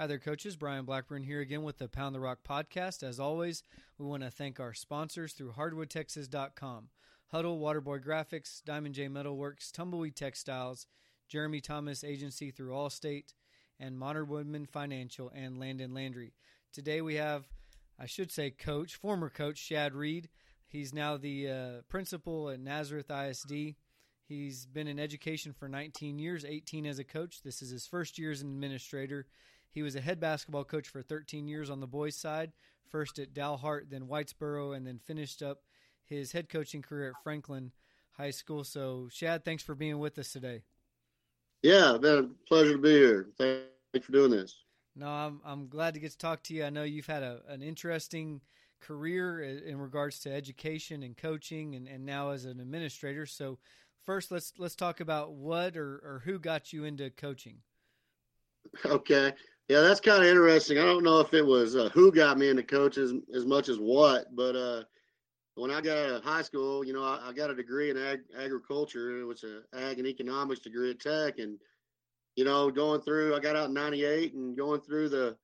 Hi there, coaches. Brian Blackburn here again with the Pound the Rock podcast. As always, we want to thank our sponsors through hardwoodtexas.com. Huddle, Waterboy Graphics, Diamond J Metalworks, Tumbleweed Textiles, Jeremy Thomas Agency through Allstate, and Modern Woodmen Financial and Landon Landry. Today we have, I should say, coach, former coach Shad Reed. He's now the uh, principal at Nazareth ISD. He's been in education for 19 years, 18 as a coach. This is his first year as an administrator. He was a head basketball coach for 13 years on the boys' side, first at Dalhart, then Whitesboro, and then finished up his head coaching career at Franklin High School. So, Shad, thanks for being with us today. Yeah, been a pleasure to be here. Thanks for doing this. No, I'm I'm glad to get to talk to you. I know you've had a, an interesting career in regards to education and coaching, and, and now as an administrator. So, first, let's let's talk about what or, or who got you into coaching. Okay, yeah, that's kind of interesting. I don't know if it was uh, who got me into coaches as much as what, but uh, when I got out of high school, you know, I, I got a degree in ag- agriculture. It was an ag and economics degree at Tech, and you know, going through, I got out in '98 and going through the,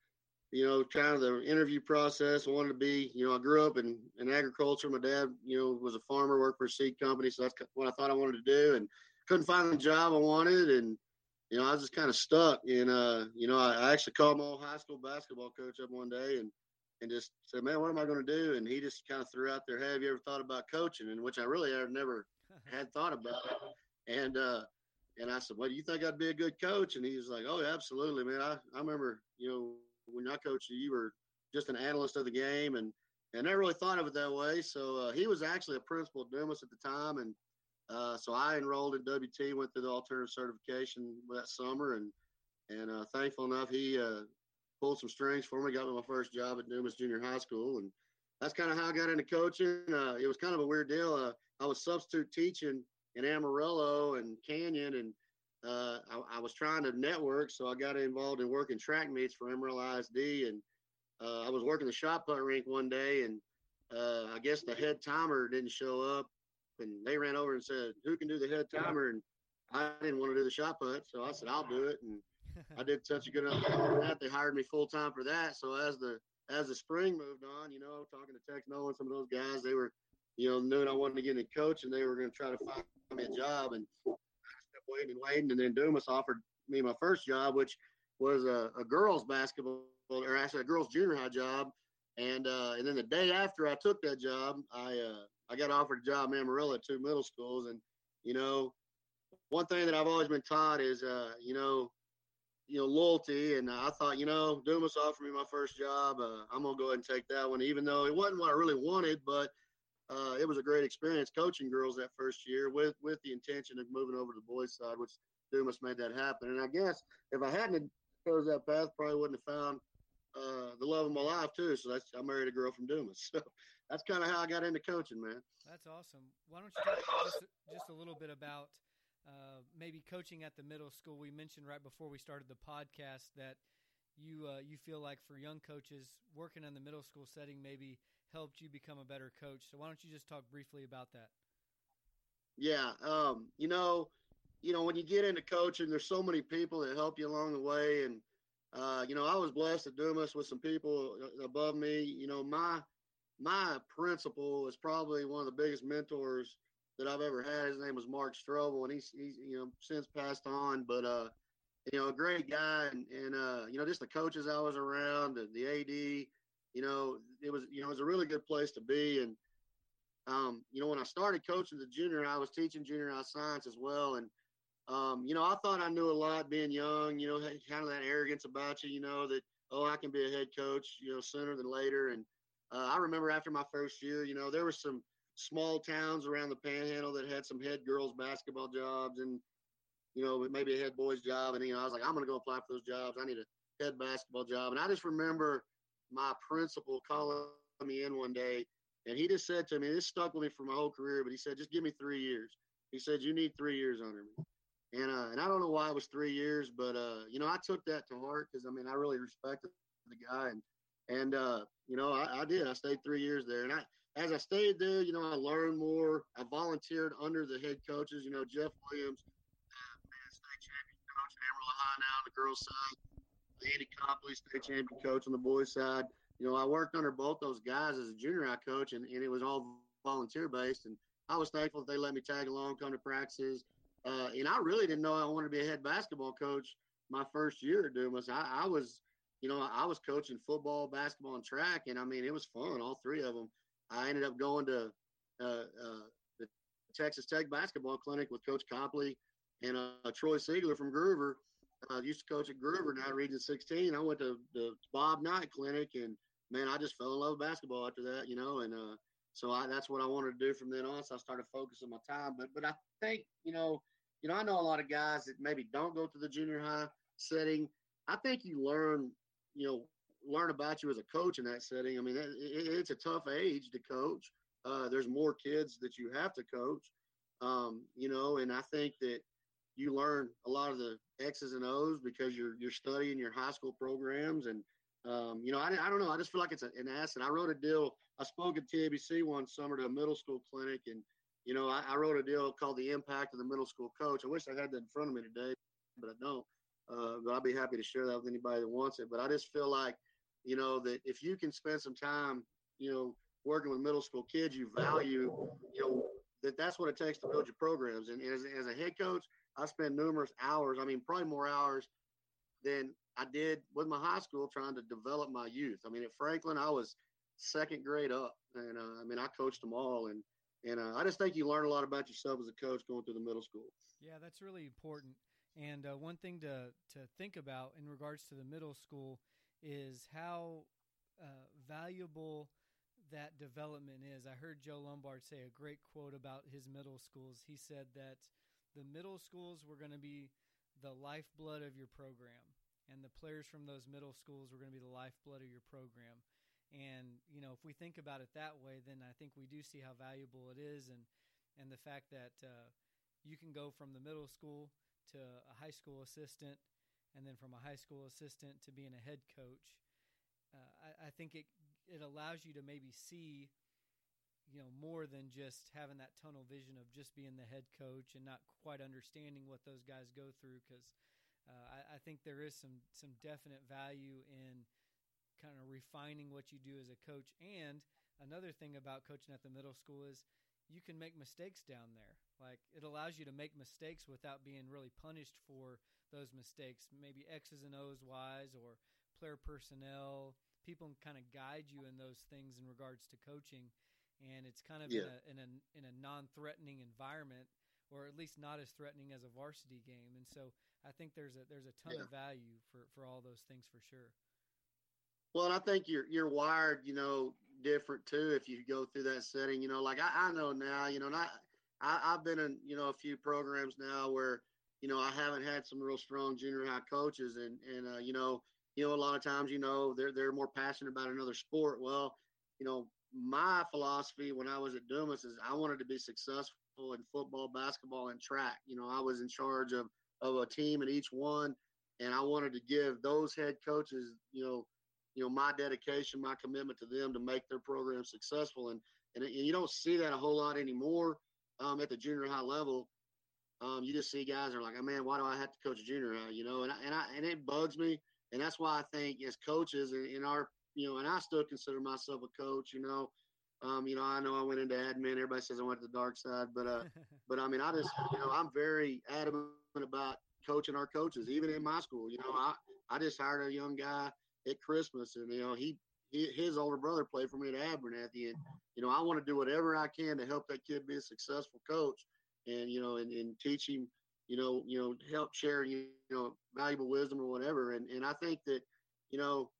you know, kind of the interview process. I wanted to be, you know, I grew up in, in agriculture. My dad, you know, was a farmer, worked for a seed company, so that's what I thought I wanted to do, and couldn't find the job I wanted, and you know, I was just kind of stuck. And, uh, you know, I, I, actually called my old high school basketball coach up one day and, and just said, man, what am I going to do? And he just kind of threw out there, hey, have you ever thought about coaching? And which I really had never had thought about. And, uh, and I said, well, do you think I'd be a good coach? And he was like, oh, absolutely, man. I, I remember, you know, when I coached you, you were just an analyst of the game and, and never really thought of it that way. So uh, he was actually a principal at Dumas at the time. And, uh, so I enrolled in WT, went through the alternative certification that summer, and and uh, thankful enough, he uh, pulled some strings for me, got me my first job at Dumas Junior High School, and that's kind of how I got into coaching. Uh, it was kind of a weird deal. Uh, I was substitute teaching in Amarillo and Canyon, and I, I, was trying to network, so I got involved in working track meets for Amarillo ISD, and I was working the shot put rink one day, and I guess the head timer didn't show up and they ran over and said, "Who can do the head timer?" And I didn't want to do the shot put, so I said, "I'll do it." And I did such a good enough job for that. They hired me full time for that. So as the as the spring moved on, you know, talking to Tex Nolan, some of those guys, they were, you know, knew I wanted to get into coach, and they were going to try to find me a job. And I kept waiting and waiting, and then Dumas offered me my first job, which was a, a girls basketball or actually a girls junior high job. And uh, and then the day after I took that job, I uh, I got offered a job in Amarillo at two middle schools, and you know, one thing that I've always been taught is, uh, you know, you know, loyalty. And I thought, you know, Dumas offered me my first job. Uh, I'm gonna go ahead and take that one, even though it wasn't what I really wanted, but uh, it was a great experience coaching girls that first year with with the intention of moving over to the boys' side, which Dumas made that happen. And I guess if I hadn't chose that path, probably wouldn't have found uh, the love of my life too. So that's I married a girl from Dumas. So that's kind of how I got into coaching, man. That's awesome. Why don't you talk just, just a little bit about uh, maybe coaching at the middle school? We mentioned right before we started the podcast that you uh, you feel like for young coaches working in the middle school setting maybe helped you become a better coach. So why don't you just talk briefly about that? Yeah, um, you know, you know when you get into coaching, there's so many people that help you along the way, and uh, you know I was blessed at Dumas with some people above me. You know my my principal is probably one of the biggest mentors that I've ever had. His name was Mark Strobel, and he's he's you know since passed on, but uh, you know, a great guy, and, and uh, you know, just the coaches I was around, and the AD, you know, it was you know it was a really good place to be, and um, you know, when I started coaching the junior, I was teaching junior high science as well, and um, you know, I thought I knew a lot being young, you know, kind of that arrogance about you, you know, that oh, I can be a head coach, you know, sooner than later, and uh, I remember after my first year, you know, there were some small towns around the Panhandle that had some head girls basketball jobs, and you know, maybe a head boys job. And you know, I was like, I'm going to go apply for those jobs. I need a head basketball job. And I just remember my principal calling me in one day, and he just said to me, this stuck with me for my whole career. But he said, just give me three years. He said, you need three years under me. And uh, and I don't know why it was three years, but uh, you know, I took that to heart because I mean, I really respected the guy and and uh, you know, I, I, did. I stayed three years there, and I, as I stayed there, you know, I learned more. I volunteered under the head coaches. You know, Jeff Williams, uh, man, state champion coach Amarillo High now on the girls' side. Danny Copley, state champion coach on the boys' side. You know, I worked under both those guys as a junior high coach, and, and it was all volunteer based. And I was thankful that they let me tag along, come to practices. Uh, and I really didn't know I wanted to be a head basketball coach my first year at Dumas. I, I was, you know, I was coaching football, basketball, and track, and I mean, it was fun, all three of them. I ended up going to uh, uh, the Texas Tech basketball clinic with Coach Copley and uh, Troy Siegler from Gruver. I used to coach at Gruver, now Region 16. I went to the Bob Knight Clinic, and man, I just fell in love with basketball after that, you know, and uh, so I, that's what I wanted to do from then on. So I started focusing my time. But but I think you know, you know, I know a lot of guys that maybe don't go to the junior high setting. I think you learn, you know, learn about you as a coach in that setting. I mean, it, it's a tough age to coach. Uh, there's more kids that you have to coach, um, you know, and I think that you learn a lot of the X's and O's because you're you're studying your high school programs and um, you know I, I don't know I just feel like it's an asset. I wrote a deal. I spoke at TABC one summer to a middle school clinic and you know I, I wrote a deal called the impact of the middle school coach. I wish I had that in front of me today, but I don't. Uh, but I'll be happy to share that with anybody that wants it. But I just feel like you know that if you can spend some time you know working with middle school kids, you value you know that that's what it takes to build your programs. And as, as a head coach, I spend numerous hours. I mean, probably more hours than I did with my high school trying to develop my youth. I mean, at Franklin, I was second grade up, and uh, I mean, I coached them all, and and uh, I just think you learn a lot about yourself as a coach going through the middle school. Yeah, that's really important. And uh, one thing to to think about in regards to the middle school is how uh, valuable that development is. I heard Joe Lombard say a great quote about his middle schools. He said that the middle schools were going to be the lifeblood of your program and the players from those middle schools were going to be the lifeblood of your program and you know if we think about it that way then i think we do see how valuable it is and and the fact that uh, you can go from the middle school to a high school assistant and then from a high school assistant to being a head coach uh, I, I think it it allows you to maybe see you know more than just having that tunnel vision of just being the head coach and not quite understanding what those guys go through because uh, I, I, think there is some some definite value in kind of refining what you do as a coach. And another thing about coaching at the middle school is you can make mistakes down there. Like it allows you to make mistakes without being really punished for those mistakes. Maybe x's and o's wise or player personnel. People can kind of guide you in those things in regards to coaching. And it's kind of yeah. in, a, in a in a non-threatening environment or at least not as threatening as a varsity game. And so i think there's a there's a ton yeah. of value for for all those things for sure well and i think you're you're wired you know different too if you go through that setting you know like i, I know now you know and I, I i've been in you know a few programs now where you know i haven't had some real strong junior high coaches and and uh, you know you know a lot of times you know they're they're more passionate about another sport well you know my philosophy when I was at Dumas is I wanted to be successful in football, basketball, and track. You know, I was in charge of of a team in each one, and I wanted to give those head coaches, you know, you know, my dedication, my commitment to them to make their program successful. And and, you don't see that a whole lot anymore um, at the junior high level. Um, you just see guys are like, oh, man, why do I have to coach junior high? You know, and I, and I and it bugs me, and that's why I think as coaches in, in our you know, and I still consider myself a coach, you know. Um, you know, I know I went into admin. Everybody says I went to the dark side, but uh, but I mean, I just, you know, I'm very adamant about coaching our coaches, even in my school. You know, I I just hired a young guy at Christmas, and you know, he, he his older brother played for me at Abernathy, and you know, I want to do whatever I can to help that kid be a successful coach, and you know, and, and teach him, you know, you know, help share you know valuable wisdom or whatever, and and I think that, you know,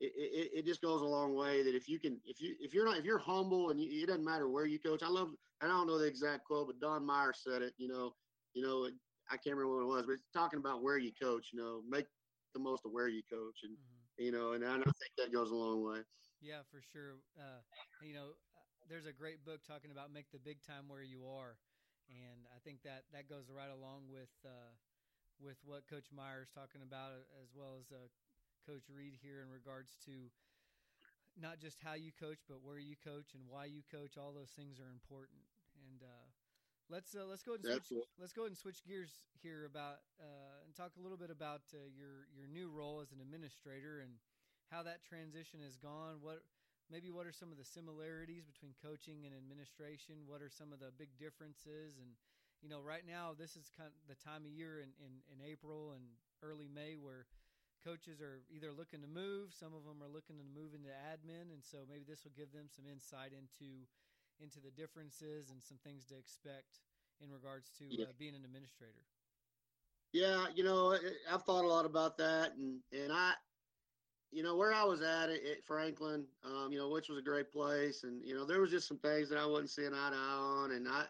it, it, it, just goes a long way that if you can if you if you're not if you're humble and you, it doesn't matter where you coach. I love i don't know the exact quote but don meyer said it you know you know i can't remember what it was but it's talking about where you coach you know make the most of where you coach. And mm-hmm. You know and i think that goes a long way yeah for sure uh, you know uh, there's a great book talking about make the big time where you are and i think that that goes right along with uh, with what coach meyer is talking about as well as uh, Coach Reed here in regards to not just how you coach, but where you coach and why you coach. All those things are important. Let's uh, let's go ahead and switch, let's go ahead and switch gears here about uh, and talk a little bit about uh, your your new role as as an administrator and how that transition has gone. What maybe what are some of the similarities between coaching and administration? What are some of the big differences? And you know, right now this is kind of the time of year in, in, in April and early May where coaches are either looking to move, some of them are looking to move into admin, and so maybe this will give them some insight into into the differences and some things to expect in regards to yeah. uh, being an administrator. Yeah, you know, I've thought a lot about that, and and I, you know, where I was at at Franklin, um, you know, which was a great place, and you know, there was just some things that I wasn't seeing eye to eye on, and I,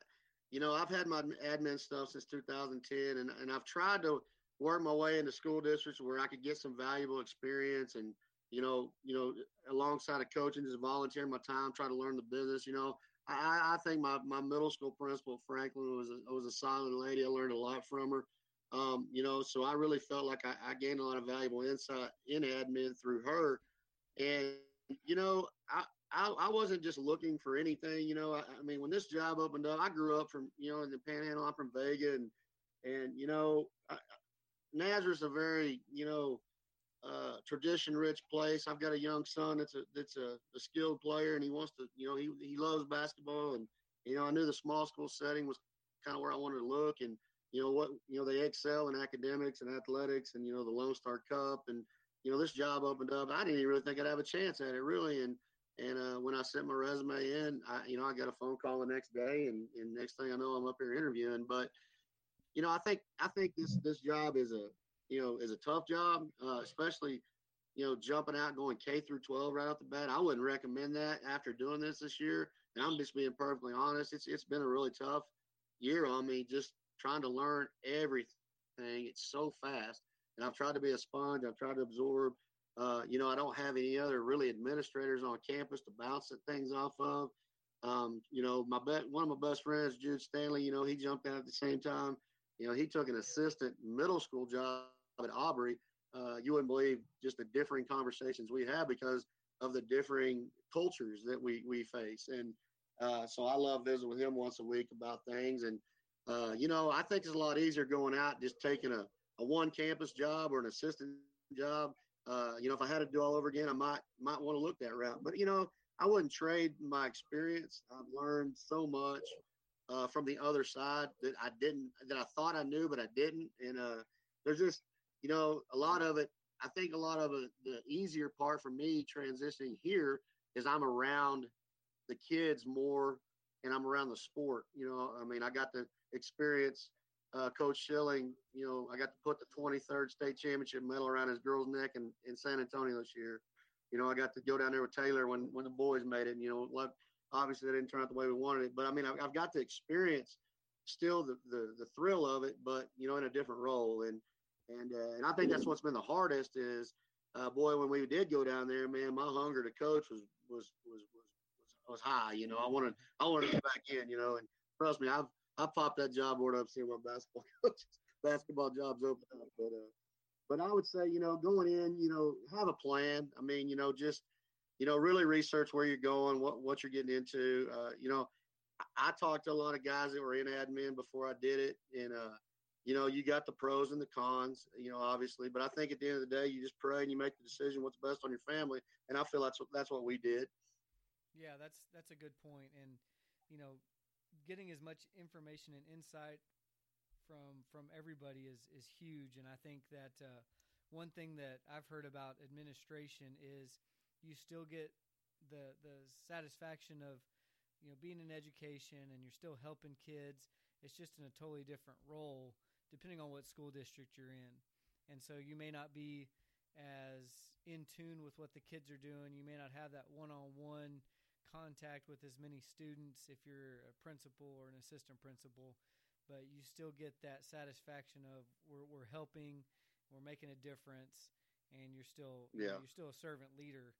you know, I've had my admin stuff since 2010, and and I've tried to work my way into school districts where I could get some valuable experience and you know, you know, alongside of coaching, just volunteering my time, try to learn the business. You know, I, I think my, my middle school principal, Franklin, was a, was a silent lady. I learned a lot from her. Um, you know, so I really felt like I, I, gained a lot of valuable insight in admin through her. And, you know, I, I, I wasn't just looking for anything, you know, I, I, mean, when this job opened up, I grew up from, you know, in the panhandle, I'm from Vega and, and, you know, Nazareth's a very, you know, uh, tradition rich place. I've got a young son that's a that's a, a, skilled player, and he wants to, you know, he he loves basketball, and you know, I knew the small school setting was kind of where I wanted to look, and you know what, you know, they excel in academics and athletics, and you know, the Lone Star Cup, and you know, this job opened up. I didn't even really think I'd have a chance at it, really, and and uh, when I sent my resume in, I you know, I got a phone call the next day, and and next thing I know, I'm up here interviewing, but you know, I think I think this this job is a you know is a tough job, uh, especially you know jumping out going K through 12 right off the bat. I wouldn't recommend that after doing this this year. And I'm just being perfectly honest. It's it's been a really tough year on me, just trying to learn everything. It's so fast, and I've tried to be a sponge. I've tried to absorb. Uh, you know, I don't have any other really administrators on campus to bounce things off of. Um, you know, my be- one of my best friends, Jude Stanley. You know, he jumped out at the same time. You know, he took an assistant middle school job at Aubrey. Uh, you wouldn't believe just the differing conversations we have because of the differing cultures that we we face. And uh, so I love visiting with him once a week about things. And uh, you know, I think it's a lot easier going out just taking a, a one campus job or an assistant job. Uh, you know, if I had to do all over again, I might might want to look that route. But you know, I wouldn't trade my experience. I've learned so much uh, from the other side that I didn't, that I thought I knew, but I didn't. And uh, there's just, you know, a lot of it. I think a lot of it, the easier part for me transitioning here is I'm around the kids more, and I'm around the sport. You know, I mean, I got to experience uh, Coach Schilling. You know, I got to put the 23rd state championship medal around his girl's neck in, in San Antonio this year. You know, I got to go down there with Taylor when when the boys made it. And, you know, obviously that didn't turn out the way we wanted it. But I mean, I've, I've got to experience still the, the, the thrill of it, but you know, in a different role. And and uh, and I think that's what's been the hardest is, uh, boy, when we did go down there, man, my hunger to coach was was was was was, was high. You know, I wanted I wanted to get back in. You know, and trust me, I've I popped that job board up seeing what basketball coaches basketball jobs open up. But uh, but I would say, you know, going in, you know, have a plan. I mean, you know, just you know, really research where you're going, what what you're getting into. Uh, you know, I, I talked to a lot of guys that were in admin before I did it, and uh, you know, you got the pros and the cons, you know, obviously. But I think at the end of the day, you just pray and you make the decision what's best on your family, and I feel that's what, that's what we did. Yeah, that's that's a good point. and you know, getting as much information and insight from from everybody is is huge, and I think that uh, one thing that I've heard about administration is you still get the the satisfaction of you know being in education and you're still helping kids it's just in a totally different role depending on what school district you're in and so you may not be as in tune with what the kids are doing you may not have that one-on-one contact with as many students if you're a principal or an assistant principal but you still get that satisfaction of we're, we're helping we're making a difference and you're still yeah. you're still a servant leader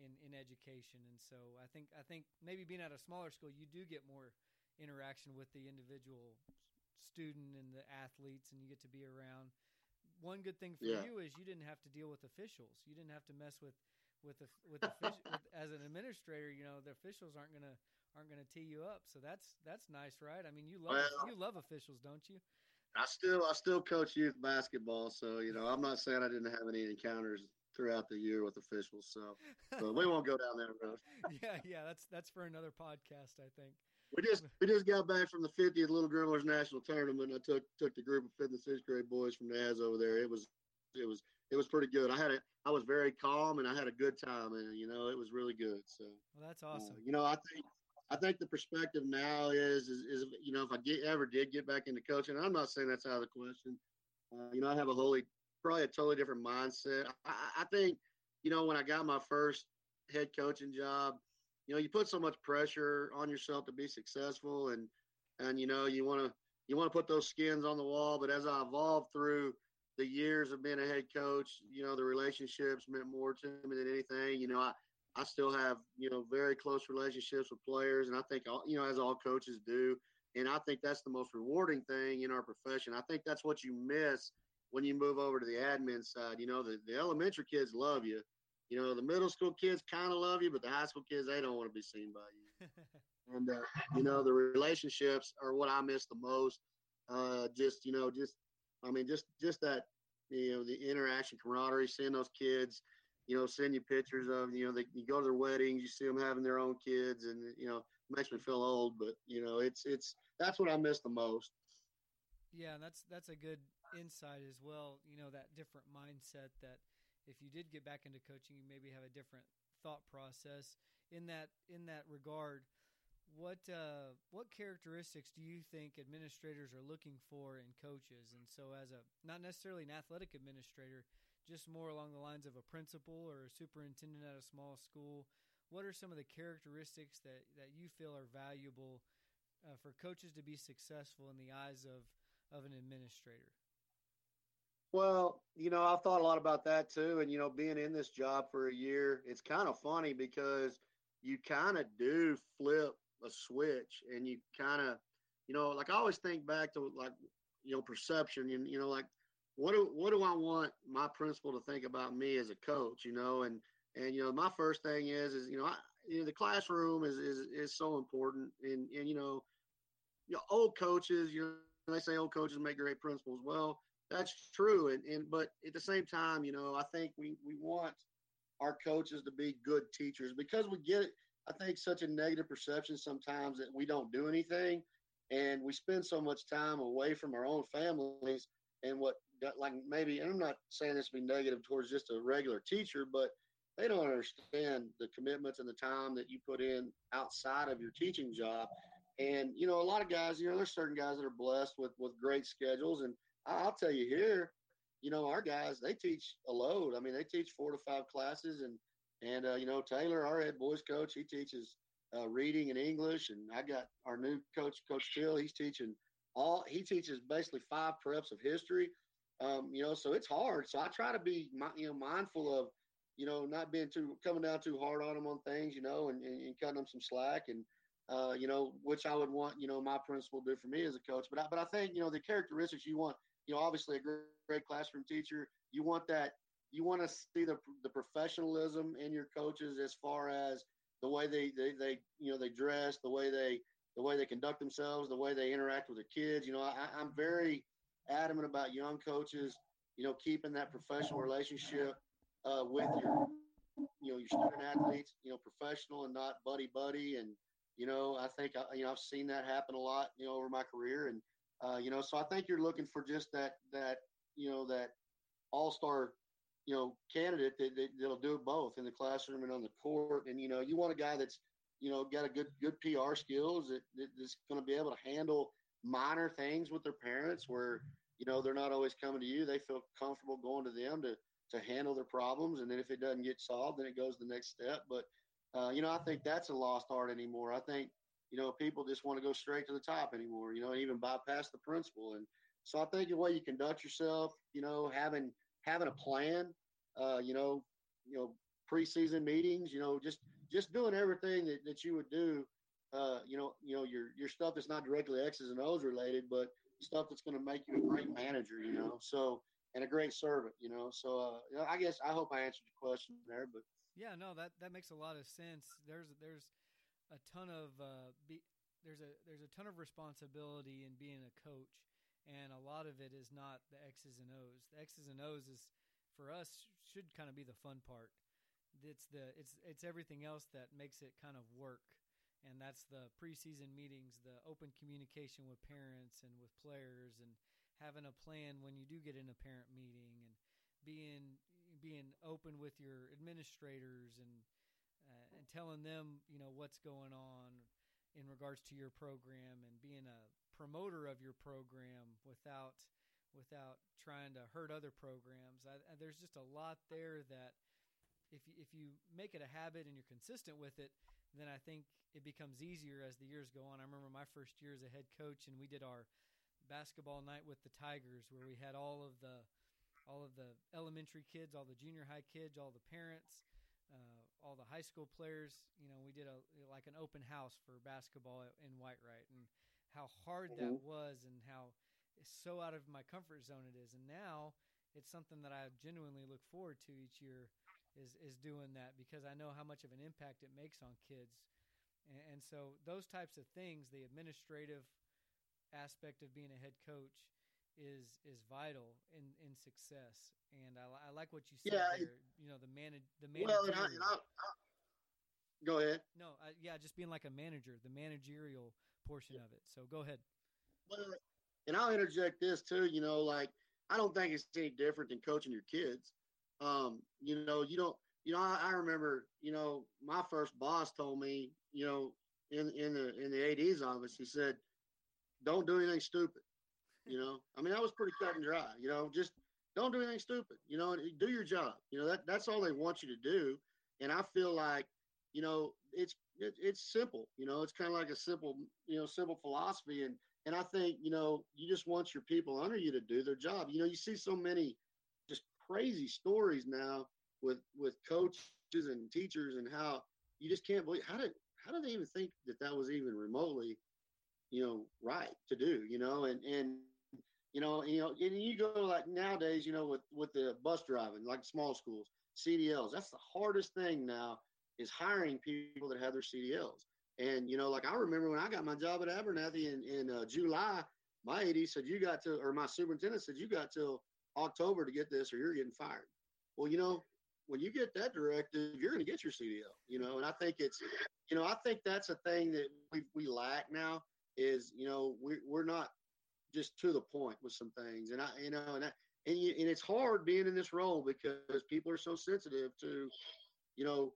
in in education. And so I think I think maybe being at a smaller school, you do get more interaction with the individual student and the athletes, and you get to be around. One good thing for yeah. you is you didn't have to deal with officials. You didn't have to mess with with the with, the, with as an administrator. You know the officials aren't gonna aren't gonna tee you up. So that's that's nice, right? I mean, you love well, you love officials, don't you? I still I still coach youth basketball, so you know I'm not saying I didn't have any encounters throughout the year with officials. So, but we won't go down that road. yeah, yeah, that's that's for another podcast, I think. We just we just got back from the 50th Little Dribblers National Tournament. I took took the group of fifth and sixth grade boys from Naz over there. It was it was it was pretty good. I had a I was very calm and I had a good time, and you know it was really good. So, well, that's awesome. Uh, you know, I think I think the perspective now is, is, is you know, if I get ever did get back into coaching, I'm not saying that's out of the question. Uh, you know, I have a wholly, probably a totally different mindset. I, I think, you know, when I got my first head coaching job, you know, you put so much pressure on yourself to be successful, and and you know, you want to you want to put those skins on the wall. But as I evolved through the years of being a head coach, you know, the relationships meant more to me than anything. You know, I I still have, you know, very close relationships with players, and I think, all, you know, as all coaches do, and I think that's the most rewarding thing in our profession. I think that's what you miss when you move over to the admin side. You know, the, the elementary kids love you. You know, the middle school kids kind of love you, but the high school kids, they don't want to be seen by you. and, uh, you know, the relationships are what I miss the most. Uh, just, you know, just, I mean, just, just that, you know, the interaction, camaraderie, seeing those kids – you know, send you pictures of, you know, they, you go to their weddings, you see them having their own kids, and you know, makes me feel old. But you know, it's it's that's what I miss the most. Yeah, that's that's a good insight as well. You know, that different mindset that if you did get back into coaching, you maybe have a different thought process in that in that regard. What uh, what characteristics do you think administrators are looking for in coaches? And so, as a not necessarily an athletic administrator, just more along the lines of a principal or a superintendent at a small school, what are some of the characteristics that, that you feel are valuable uh, for coaches to be successful in the eyes of, of an administrator? Well, you know, I've thought a lot about that too. And, you know, being in this job for a year, it's kind of funny because you kind of do flip a switch and you kind of, you know, like I always think back to like, you know, perception and, you know, like what do what do I want my principal to think about me as a coach? You know, and and you know, my first thing is is you know, I, you know the classroom is is is so important, and and you know, you know, old coaches, you know, they say old coaches make great principals. Well, that's true, and and but at the same time, you know, I think we we want our coaches to be good teachers because we get I think such a negative perception sometimes that we don't do anything, and we spend so much time away from our own families and what like maybe, and I'm not saying this to be negative towards just a regular teacher, but they don't understand the commitments and the time that you put in outside of your teaching job. And, you know, a lot of guys, you know, there's certain guys that are blessed with, with great schedules. And I'll tell you here, you know, our guys, they teach a load. I mean, they teach four to five classes. And, and, uh, you know, Taylor, our head boys coach, he teaches uh, reading and English. And I got our new coach, Coach Till, he's teaching all, he teaches basically five preps of history. Um, you know, so it's hard. So I try to be, you know, mindful of, you know, not being too coming down too hard on them on things, you know, and, and, and cutting them some slack, and uh, you know, which I would want, you know, my principal do for me as a coach. But I, but I think, you know, the characteristics you want, you know, obviously a great, great classroom teacher, you want that, you want to see the the professionalism in your coaches as far as the way they, they, they, you know, they dress, the way they, the way they conduct themselves, the way they interact with their kids. You know, I, I'm very adamant about young coaches, you know, keeping that professional relationship uh, with your, you know, your student athletes, you know, professional and not buddy buddy. And, you know, I think, uh, you know, I've seen that happen a lot, you know, over my career. And, uh, you know, so I think you're looking for just that, that, you know, that all-star, you know, candidate that, that, that'll do both in the classroom and on the court. And, you know, you want a guy that's, you know, got a good, good PR skills that, that's going to be able to handle minor things with their parents where, you know, they're not always coming to you. They feel comfortable going to them to to handle their problems, and then if it doesn't get solved, then it goes the next step. But uh, you know, I think that's a lost art anymore. I think you know people just want to go straight to the top anymore. You know, even bypass the principal. And so I think the way you conduct yourself, you know, having having a plan, uh, you know, you know, preseason meetings, you know, just just doing everything that, that you would do. Uh, you know, you know your your stuff that's not directly X's and O's related, but stuff that's going to make you a great manager, you know. So and a great servant, you know. So uh, you know, I guess I hope I answered your question there, but yeah, no, that that makes a lot of sense. There's there's a ton of uh, be, there's a there's a ton of responsibility in being a coach, and a lot of it is not the X's and O's. The X's and O's is for us should kind of be the fun part. It's the it's it's everything else that makes it kind of work, and that's the preseason meetings, the open communication with parents and with players, and having a plan when you do get in a parent meeting, and being being open with your administrators and and telling them you know what's going on in regards to your program and being a promoter of your program without without trying to hurt other programs. I, there's just a lot there that if you, if you make it a habit and you're consistent with it, then I think it becomes easier as the years go on. I remember my first year as a head coach, and we did our basketball night with the Tigers, where we had all of the all of the elementary kids, all the junior high kids, all the parents, uh, all the high school players. You know, we did a like an open house for basketball in Whitewright, and how hard mm-hmm. that was, and how so out of my comfort zone it is. And now it's something that I genuinely look forward to each year is is doing that because I know how much of an impact it makes on kids. And, and so those types of things, the administrative aspect of being a head coach is is vital in in success. And I, I like what you said yeah, there. You know, the man the manager. Well, and I, and I, go ahead. No, yeah, just being like a manager, the managerial portion yeah. of it. So go ahead. Well, and I'll interject this too. You know, like I don't think it's any different than coaching your kids. Um, you know, you don't. You know, I, I remember. You know, my first boss told me. You know, in in the in the AD's office, he said, "Don't do anything stupid." You know, I mean, that was pretty cut and dry. You know, just don't do anything stupid. You know, do your job. You know, that that's all they want you to do. And I feel like, you know, it's it, it's simple. You know, it's kind of like a simple, you know, simple philosophy. And and I think, you know, you just want your people under you to do their job. You know, you see so many just crazy stories now with with coaches and teachers and how you just can't believe how did how did they even think that that was even remotely, you know, right to do. You know, and and you know, you know, and you go like nowadays, you know, with with the bus driving, like small schools, CDLs. That's the hardest thing now is hiring people that have their CDLs. And you know, like I remember when I got my job at Abernathy in in uh, July, my AD said you got to, or my superintendent said you got till October to get this, or you're getting fired. Well, you know, when you get that directive, you're going to get your CDL. You know, and I think it's, you know, I think that's a thing that we we lack now is you know we we're not just to the point with some things, and I you know and I, and you, and it's hard being in this role because people are so sensitive to, you know,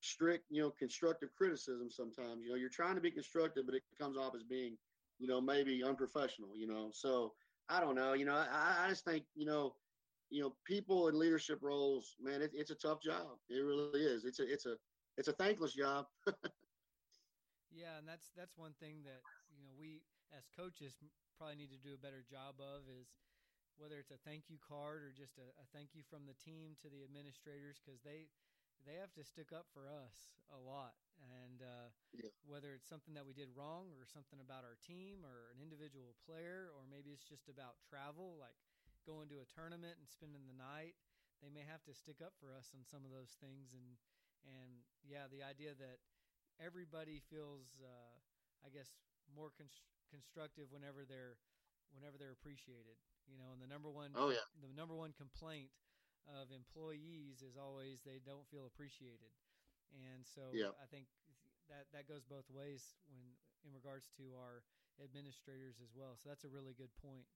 strict, you know, constructive criticism sometimes. You know, you're trying to be constructive, but it comes off as being, you know, maybe unprofessional, you know. So I don't know. You know, I, I just think, you know, you know, people in leadership roles, man, it, it's a tough job. It really is. It's a it's a it's a thankless job. yeah, and that's that's one thing that, you know, we as coaches probably need to do a better job of is whether it's a thank you card or just a, a thank you from the team to the administrators because they they have to stick up for us a lot. And uh, yeah. whether it's something that we did wrong or something about our team or an individual player, or maybe it's just about travel, like going to a tournament and spending the night, they may have to stick up for us on some of those things. And, and yeah, the idea that everybody feels, uh, I guess, more constructive whenever they're, whenever they're appreciated, you know, and the number one, oh, yeah. the number one complaint of employees is always they don't feel appreciated. And so yeah. I think that that goes both ways when in regards to our administrators as well. So that's a really good point.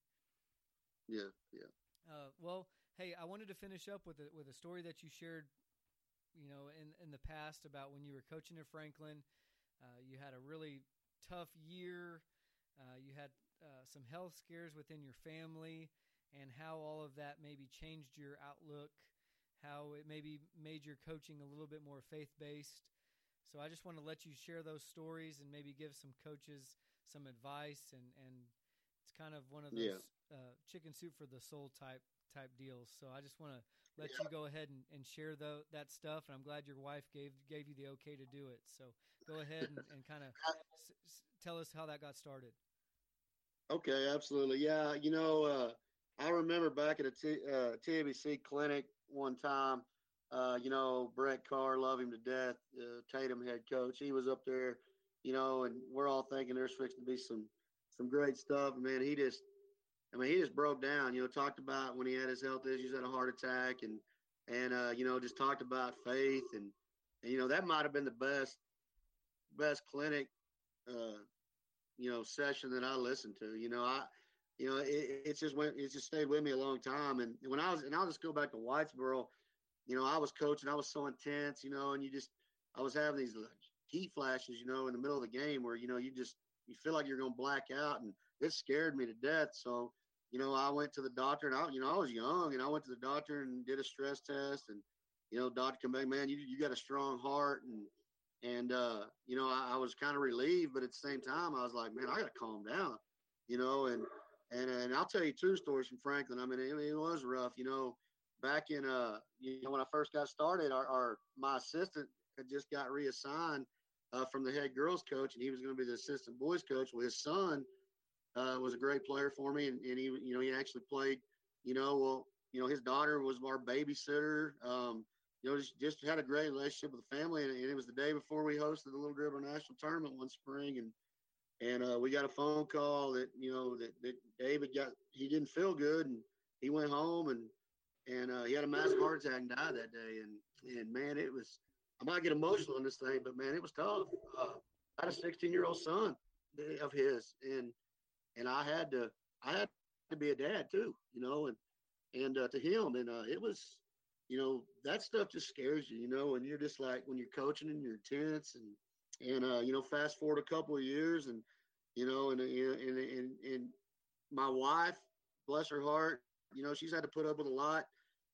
Yeah, yeah. Uh, well, hey, I wanted to finish up with a, with a story that you shared, you know, in in the past about when you were coaching at Franklin. Uh, you had a really tough year. Uh, you had uh, some health scares within your family and how all of that maybe changed your outlook, how it maybe made your coaching a little bit more faith based. So I just want to let you share those stories and maybe give some coaches some advice and and it's kind of one of those yeah. uh, chicken soup for the soul type type deals. So I just want to let yeah. you go ahead and, and share the, that stuff. And I'm glad your wife gave gave you the okay to do it. So go ahead and, and kind of s- s- tell us how that got started. Okay, absolutely. Yeah, you know, uh, I remember back at a T, uh, TABC clinic one time. Uh, you know, Brett Carr, love him to death. Uh, Tatum head coach, he was up there. You know, and we're all thinking there's fixing to be some some great stuff. Man, he just I mean, he just broke down. You know, talked about when he had his health issues, had a heart attack, and and uh, you know, just talked about faith, and, and you know, that might have been the best best clinic, uh, you know, session that I listened to. You know, I, you know, it, it just went, it just stayed with me a long time. And when I was, and I'll just go back to Whitesboro, you know, I was coaching, I was so intense, you know, and you just, I was having these heat flashes, you know, in the middle of the game where, you know, you just, you feel like you're going to black out and it scared me to death. So, you know, I went to the doctor and I, you know, I was young and I went to the doctor and did a stress test and, you know, doctor come back, man, you, you got a strong heart. And, and, uh, you know, I, I was kind of relieved, but at the same time, I was like, man, I got to calm down, you know, and, and, and I'll tell you two stories from Franklin. I mean, it, it was rough, you know, back in, uh, you know, when I first got started, our, our my assistant had just got reassigned uh, from the head girls coach, and he was going to be the assistant boys coach. Well, his son uh, was a great player for me, and, and he, you know, he actually played. You know, well, you know, his daughter was our babysitter. Um, you know, just, just had a great relationship with the family, and, it was the day before we hosted the Little Dribbler National Tournament one spring, and and uh, we got a phone call that you know that, that David got he didn't feel good, and he went home and and uh, he had a massive heart attack and died that day, and and man, it was I might get emotional on this thing, but man, it was tough. Uh, I had a 16 year old son of his, and and I had to I had to be a dad too, you know, and and uh, to him, and uh, it was, you know, that stuff just scares you, you know, and you're just like when you're coaching and you're tense, and and uh, you know, fast forward a couple of years, and you know, and and and and my wife, bless her heart, you know, she's had to put up with a lot.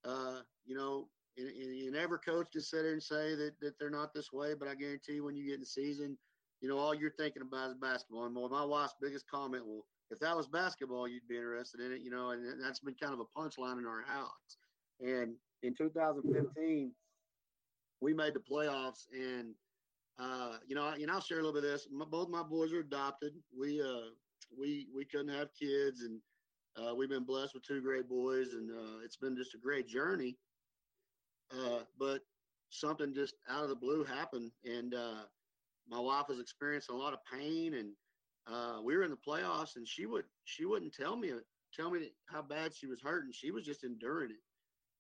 Uh, you know, and, and every coach can sit there and say that, that they're not this way, but I guarantee you when you get in season, you know, all you're thinking about is basketball. And my wife's biggest comment, well, if that was basketball, you'd be interested in it, you know, and that's been kind of a punchline in our house. And in 2015, we made the playoffs, and uh, you know, and I'll share a little bit of this. My, both my boys are adopted. We uh, we we couldn't have kids, and uh, we've been blessed with two great boys, and uh, it's been just a great journey. Uh, but something just out of the blue happened, and uh, my wife was experiencing a lot of pain, and we were in the playoffs, and she would she wouldn't tell me tell me how bad she was hurting. She was just enduring it,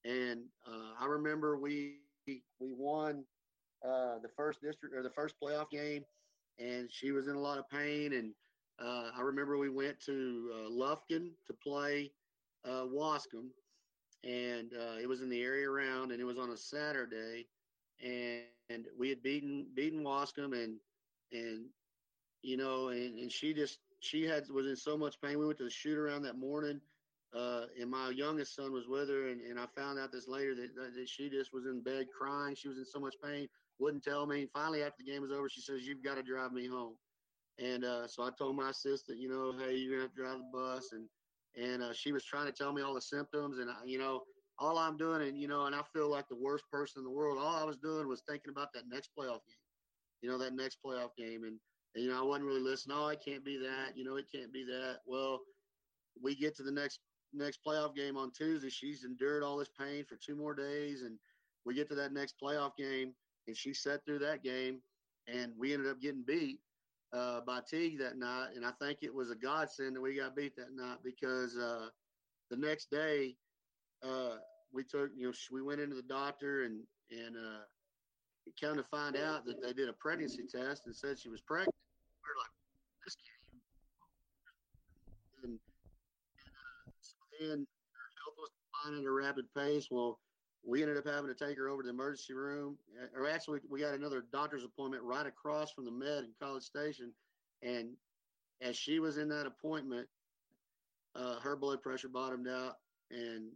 and uh, I remember we we won uh, the first district or the first playoff game, and she was in a lot of pain, and uh, I remember we went to Lufkin to play Waskom, and uh, it was in the area around, and it was on a Saturday, and, and we had beaten beaten Waskom, and and you know, and, and she just she had was in so much pain. We went to the shoot around that morning, uh, and my youngest son was with her, and, and I found out this later that, that she just was in bed crying. She was in so much pain, wouldn't tell me. Finally, after the game was over, she says, "You've got to drive me home." And uh, so I told my assistant, you know, hey, you're gonna have to drive the bus, and and uh, she was trying to tell me all the symptoms, and I, you know, all I'm doing, and you know, and I feel like the worst person in the world. All I was doing was thinking about that next playoff game, you know, that next playoff game, and, and you know, I wasn't really listening. Oh, it can't be that, you know, it can't be that. Well, we get to the next next playoff game on Tuesday. She's endured all this pain for two more days, and we get to that next playoff game, and she sat through that game, and we ended up getting beat uh, by Teague that night, and I think it was a godsend that we got beat that night because uh, the next day uh, we took you know we went into the doctor and and uh, kind of find out that they did a pregnancy test and said she was pregnant. We are like, this can't even. And, and her health was declining at a rapid pace. Well, we ended up having to take her over to the emergency room. Uh, or actually, we got another doctor's appointment right across from the med in College Station. And as she was in that appointment, uh, her blood pressure bottomed out and,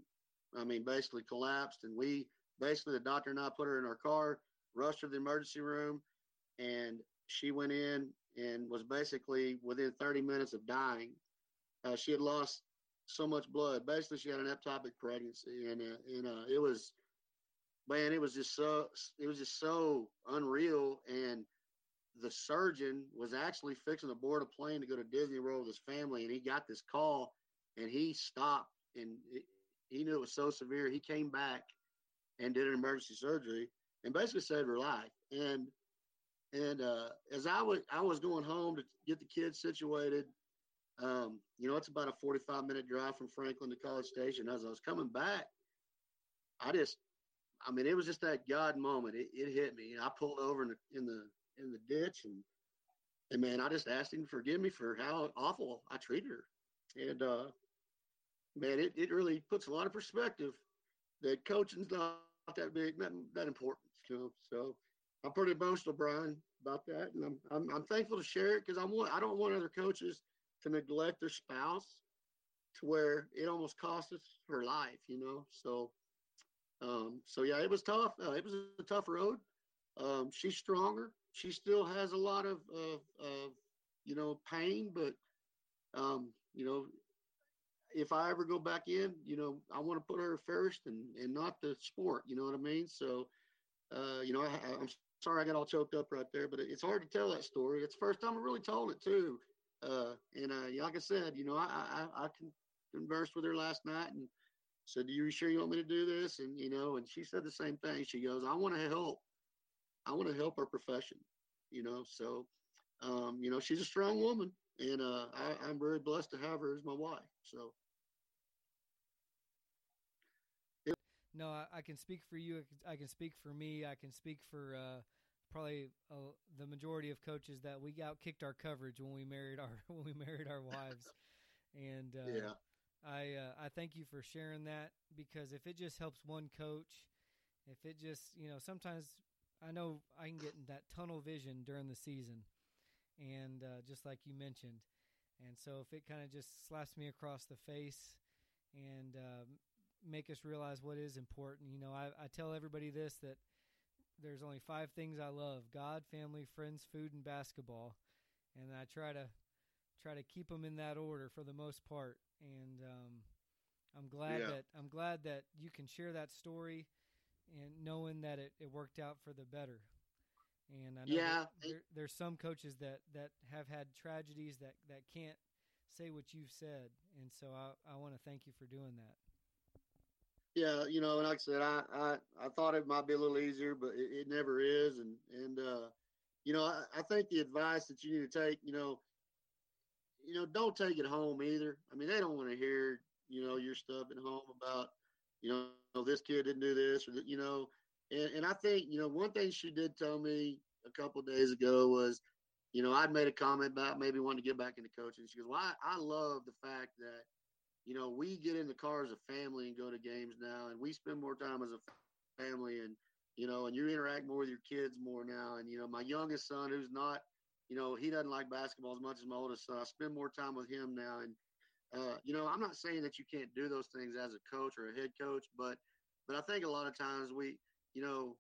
I mean, basically collapsed. And we basically, the doctor and I put her in our car, rushed her to the emergency room, and she went in and was basically within 30 minutes of dying. Uh, she had lost so much blood. Basically, she had an ectopic pregnancy, and uh, and uh, it was, man, it was just so it was just so unreal. And the surgeon was actually fixing to board a plane to go to Disney World with his family, and he got this call, and he stopped, and it, he knew it was so severe. He came back and did an emergency surgery, and basically saved her life. And and uh, as I was I was going home to get the kids situated Um, you know, it's about a 45 minute drive from Franklin to College Station. As I was coming back, I just, I mean, it was just that God moment. It, it hit me. I pulled over in the, in the, in the ditch and, and man, I just asked him to forgive me for how awful I treated her. And, uh, man, it, it really puts a lot of perspective that coaching's not that big, that, that important, you know? So I'm pretty emotional, Brian, about that. And I'm, I'm, I'm thankful to share it because I want, I don't want other coaches to neglect their spouse to where it almost cost us her life, you know? So, um, so yeah, it was tough. Uh, it was a tough road. Um, she's stronger. She still has a lot of, of, of you know, pain, but, um, you know, if I ever go back in, you know, I want to put her first and, and not the sport, you know what I mean? So, uh, you know, I, I'm sorry I got all choked up right there, but it's hard to tell that story. It's the first time I really told it too. Uh, and uh, like I said, you know, I, I, I conversed with her last night and said, "Do you sure you want me to do this?" And you know, and she said the same thing. She goes, "I want to help. I want to help our profession." You know, so um, you know, she's a strong woman, and uh, I, I'm very blessed to have her as my wife. So. No, I, I, can speak for you. I can speak for me. I can speak for uh, probably uh, the majority of coaches that we out kicked our coverage when we married our when we married our wives, and uh, yeah. I uh, I thank you for sharing that because if it just helps one coach, if it just you know sometimes I know I can get in that tunnel vision during the season, and uh, just like you mentioned, and so if it kind of just slaps me across the face and uh, make us realize what is important, you know, I, I tell everybody this that there's only five things I love: God, family, friends, food, and basketball, and I try to try to keep them in that order for the most part. And um, I'm glad yeah. that I'm glad that you can share that story and knowing that it, it worked out for the better. And I know yeah, there, there's some coaches that, that have had tragedies that, that can't say what you've said, and so I, I want to thank you for doing that. Yeah, you know, and like I said, I, I, I thought it might be a little easier, but it, it never is. And, and, uh, you know, I, I think the advice that you need to take, you know, you know, don't take it home either. I mean, they don't want to hear, you know, your stuff at home about, you know, this kid didn't do this or, you know, and, and I think, you know, one thing she did tell me a couple days ago was, you know, I'd made a comment about maybe wanting to get back into coaching. She goes, well, I, I love the fact that, you know, we get in the car as a family and go to games now, and we spend more time as a family, and you know, and you interact more with your kids more now. And you know, my youngest son, who's not, you know, he doesn't like basketball as much as my oldest son. I spend more time with him now, and uh, you know, I'm not saying that you can't do those things as a coach or a head coach, but but I think a lot of times we, you know,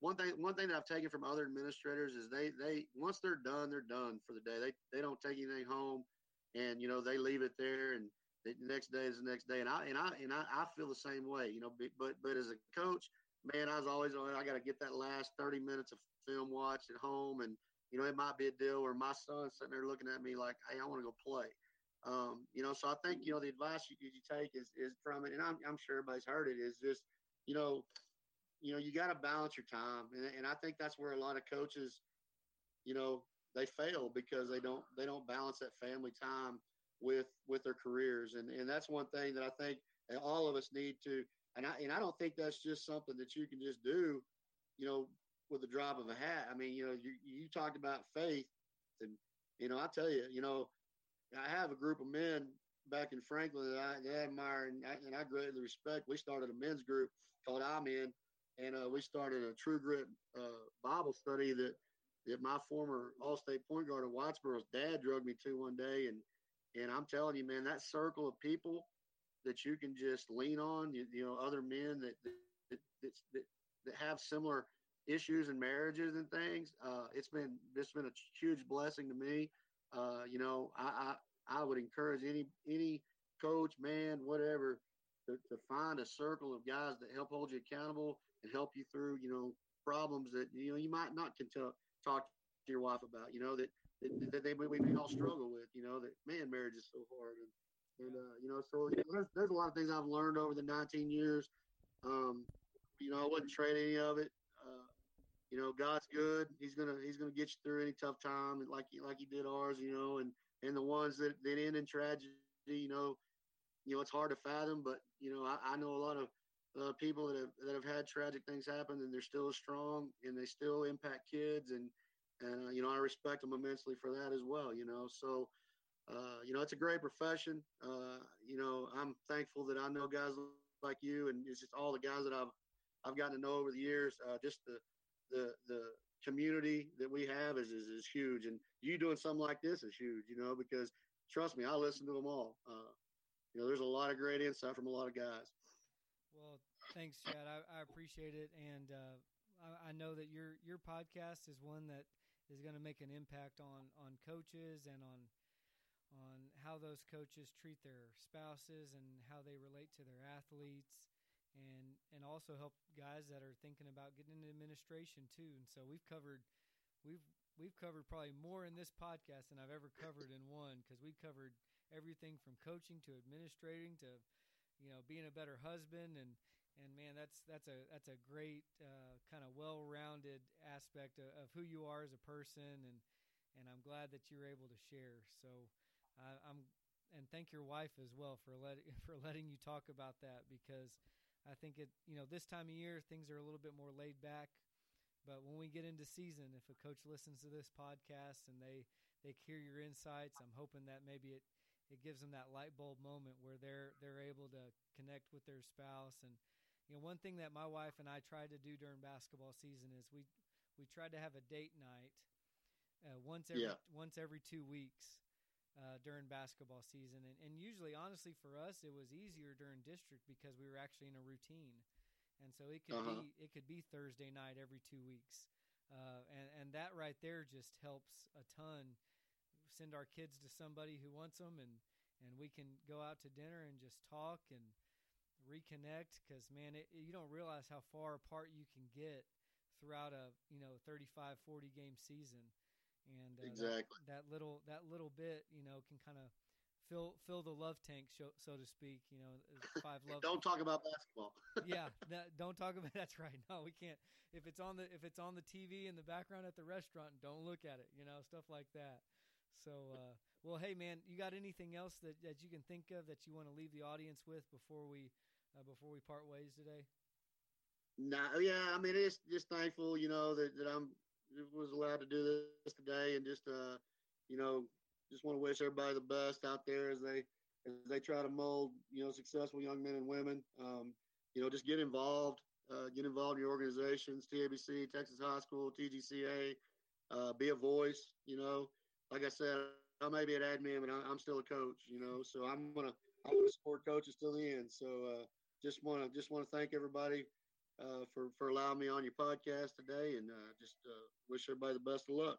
one thing one thing that I've taken from other administrators is they they once they're done, they're done for the day. They they don't take anything home, and you know they leave it there and the next day is the next day, and I and I and I, I feel the same way, you know. But but as a coach, man, I was always on. I got to get that last thirty minutes of film watch at home, and you know it might be a deal where my son's sitting there looking at me like, hey, I want to go play. Um, you know, so I think you know the advice you, you take is is from it, and I'm I'm sure everybody's heard it. Is just you know, you know, you got to balance your time, and, and I think that's where a lot of coaches, you know, they fail because they don't they don't balance that family time with with their careers, and and that's one thing that I think all of us need to. And I and I don't think that's just something that you can just do, you know, with the drop of a hat. I mean, you know, you you talked about faith, and you know, I tell you, you know, I have a group of men back in Franklin that I, that I admire and I, and I greatly respect. We started a men's group called I'm In, and uh, we started a True Grit uh, Bible study that that my former All-State point guard at Whitesboro's dad drug me to one day, and and I'm telling you, man, that circle of people that you can just lean on, you, you know, other men that that, that that, have similar issues and marriages and things. Uh, it's been it's been a huge blessing to me. Uh, you know, I, I I would encourage any any coach, man, whatever, to, to find a circle of guys that help hold you accountable and help you through, you know, problems that you know you might not can talk talk to your wife about. You know that that, that they we, we all struggle with. You know that man, marriage is so hard, and and uh, you know so you know, there's, there's a lot of things I've learned over the 19 years. Um, you know, I wouldn't trade any of it. Uh, you know, God's good. He's gonna He's gonna get you through any tough time, like like He did ours. You know, and and the ones that that end in tragedy. You know, you know it's hard to fathom, but you know I, I know a lot of uh, people that have that have had tragic things happen and they're still strong and they still impact kids and and uh, you know I respect them immensely for that as well. You know, so uh, you know it's a great profession. Uh, you know I'm thankful that I know guys like you and it's just all the guys that I've I've gotten to know over the years. Uh, just the the the community that we have is, is is huge, and you doing something like this is huge. You know because trust me, I listen to them all. Uh, you know, there's a lot of great insight from a lot of guys. Well, thanks, Shad. I, I appreciate it, and uh, I, I, know that your your podcast is one that is going to make an impact on on coaches and on on how those coaches treat their spouses and how they relate to their athletes, and and also help guys that are thinking about getting into administration too. And so we've covered we've we've covered probably more in this podcast than I've ever covered in one because we've covered everything from coaching to administrating to you know being a better husband and and man that's that's a that's a great uh, kind of well-rounded aspect of, of, who you are as a person and and I'm glad that you're able to share. So I'm and thank your wife as well for letting for letting you talk about that because I think it you know this time of year things are a little bit more laid back. But when we get into season if a coach listens to this podcast and they they hear your insights I'm hoping that maybe it it gives them that light bulb moment where they're they're able to connect with their spouse and you know one thing that my wife and I tried to do during basketball season is we we tried to have a date night uh, once every yeah. once every two weeks uh, during basketball season and, and usually honestly for us it was easier during district because we were actually in a routine and so it could uh-huh. be it could be Thursday night every two weeks uh, and and that right there just helps a ton send our kids to somebody who wants them and and we can go out to dinner and just talk and reconnect because man it, you don't realize how far apart you can get throughout a you know 35 40 game season. And uh, exactly. that, that, little that little bit you know can kind of fill fill the love tank so, so to speak you know five love don't talk about basketball. Yeah that, don't talk about that's right no we can't. If it's on the if it's on the tv in the background at the restaurant don't look at it you know stuff like that. So, uh, well, hey, man, you got anything else that, that you can think of that you want to leave the audience with before we uh, before we part ways today? No, nah, yeah, I mean, it's just thankful, you know, that, that I'm was allowed to do this today, and just uh, you know, just want to wish everybody the best out there as they as they try to mold, you know, successful young men and women. Um, you know, just get involved, uh, get involved in your organizations, TABC, Texas High School, TGCA, uh, be a voice, you know, like I said, I may be an admin, but I'm still a coach, you know. So I'm gonna I'm gonna support coaches till the end. So uh, just want to just want to thank everybody uh, for for allowing me on your podcast today, and uh, just uh, wish everybody the best of luck.